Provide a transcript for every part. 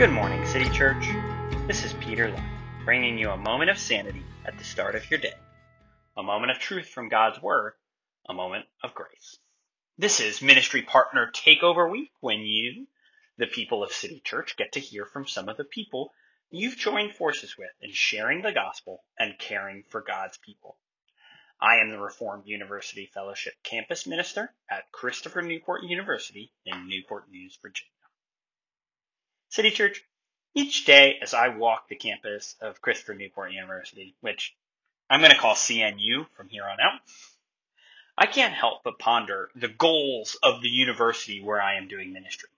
Good morning, City Church. This is Peter Lyon, bringing you a moment of sanity at the start of your day, a moment of truth from God's Word, a moment of grace. This is Ministry Partner Takeover Week when you, the people of City Church, get to hear from some of the people you've joined forces with in sharing the gospel and caring for God's people. I am the Reformed University Fellowship Campus Minister at Christopher Newport University in Newport News, Virginia. City Church, each day as I walk the campus of Christopher Newport University, which I'm going to call CNU from here on out, I can't help but ponder the goals of the university where I am doing ministry.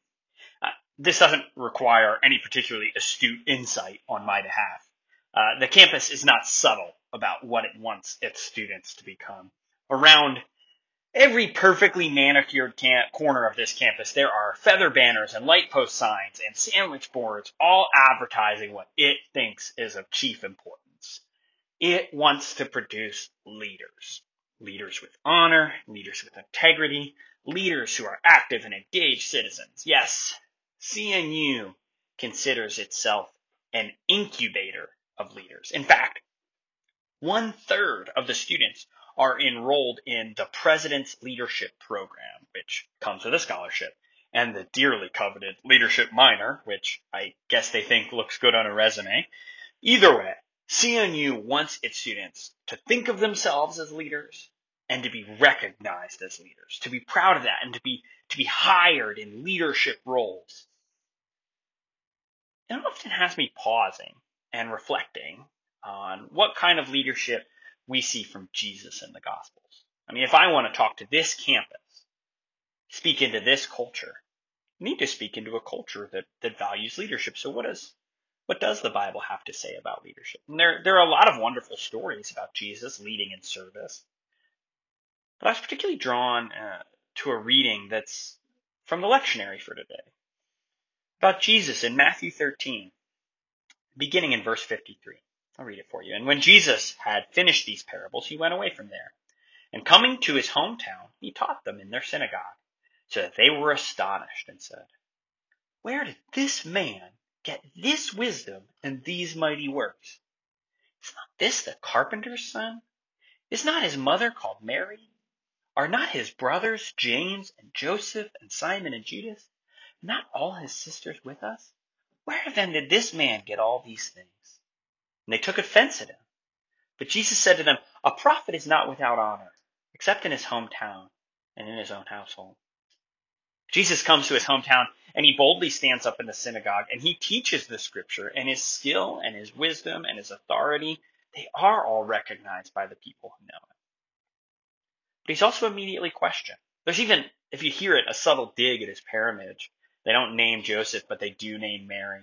Uh, this doesn't require any particularly astute insight on my behalf. Uh, the campus is not subtle about what it wants its students to become. Around every perfectly manicured corner of this campus, there are feather banners and light post signs and sandwich boards, all advertising what it thinks is of chief importance. It wants to produce leaders. Leaders with honor, leaders with integrity, leaders who are active and engaged citizens. Yes, CNU considers itself an incubator of leaders. In fact, one third of the students are enrolled in the President's Leadership Program, which comes with a scholarship, and the dearly coveted Leadership Minor, which I guess they think looks good on a resume. Either way, CNU wants its students to think of themselves as leaders and to be recognized as leaders, to be proud of that and to be, to be hired in leadership roles. It often has me pausing and reflecting on what kind of leadership we see from Jesus in the Gospels. I mean, if I want to talk to this campus, speak into this culture, I need to speak into a culture that, that values leadership. So what does, what does the Bible have to say about leadership? And there, there are a lot of wonderful stories about Jesus leading in service. But I was particularly drawn uh, to a reading that's from the lectionary for today about Jesus in Matthew 13, beginning in verse 53. I'll read it for you. And when Jesus had finished these parables, he went away from there. And coming to his hometown, he taught them in their synagogue, so that they were astonished and said, Where did this man get this wisdom and these mighty works? Is not this the carpenter's son? Is not his mother called Mary? Are not his brothers James and Joseph and Simon and Judas? Not all his sisters with us? Where then did this man get all these things? And they took offense at him. But Jesus said to them, A prophet is not without honor, except in his hometown and in his own household. Jesus comes to his hometown and he boldly stands up in the synagogue and he teaches the scripture and his skill and his wisdom and his authority, they are all recognized by the people who know him. But he's also immediately questioned. There's even, if you hear it, a subtle dig at his parentage. They don't name Joseph, but they do name Mary.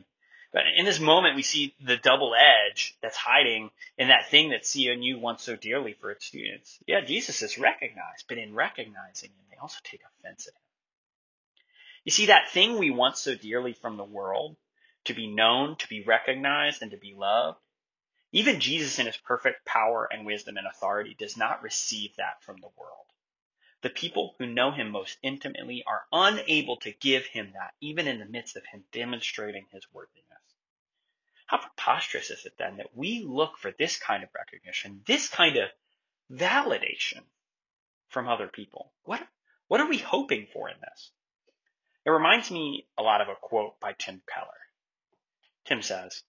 But in this moment, we see the double edge that's hiding in that thing that CNU wants so dearly for its students. Yeah, Jesus is recognized, but in recognizing him, they also take offense at him. You see, that thing we want so dearly from the world, to be known, to be recognized, and to be loved, even Jesus in his perfect power and wisdom and authority does not receive that from the world. The people who know him most intimately are unable to give him that, even in the midst of him demonstrating his worthiness. How preposterous is it then that we look for this kind of recognition, this kind of validation from other people? What, what are we hoping for in this? It reminds me a lot of a quote by Tim Keller. Tim says,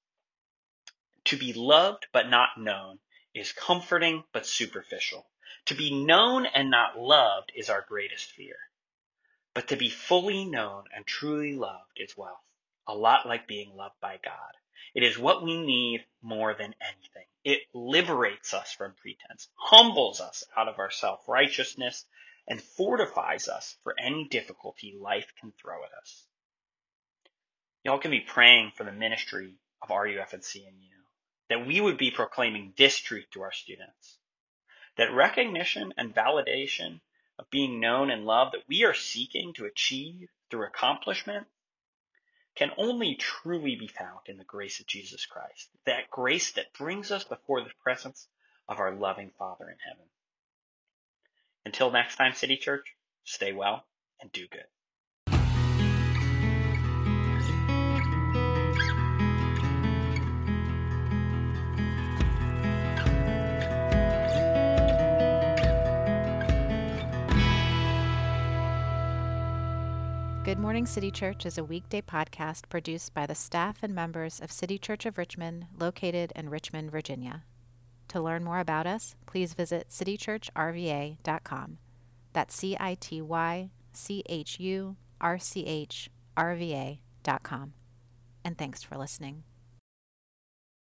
To be loved but not known is comforting but superficial. To be known and not loved is our greatest fear. But to be fully known and truly loved is wealth, a lot like being loved by God. It is what we need more than anything. It liberates us from pretense, humbles us out of our self-righteousness, and fortifies us for any difficulty life can throw at us. Y'all can be praying for the ministry of RUF and CNU, that we would be proclaiming this truth to our students, that recognition and validation of being known and loved that we are seeking to achieve through accomplishment can only truly be found in the grace of Jesus Christ. That grace that brings us before the presence of our loving Father in heaven. Until next time, City Church, stay well and do good. Good Morning City Church is a weekday podcast produced by the staff and members of City Church of Richmond, located in Richmond, Virginia. To learn more about us, please visit citychurchrva.com. That's C I T Y C H U R C H R V A.com. And thanks for listening.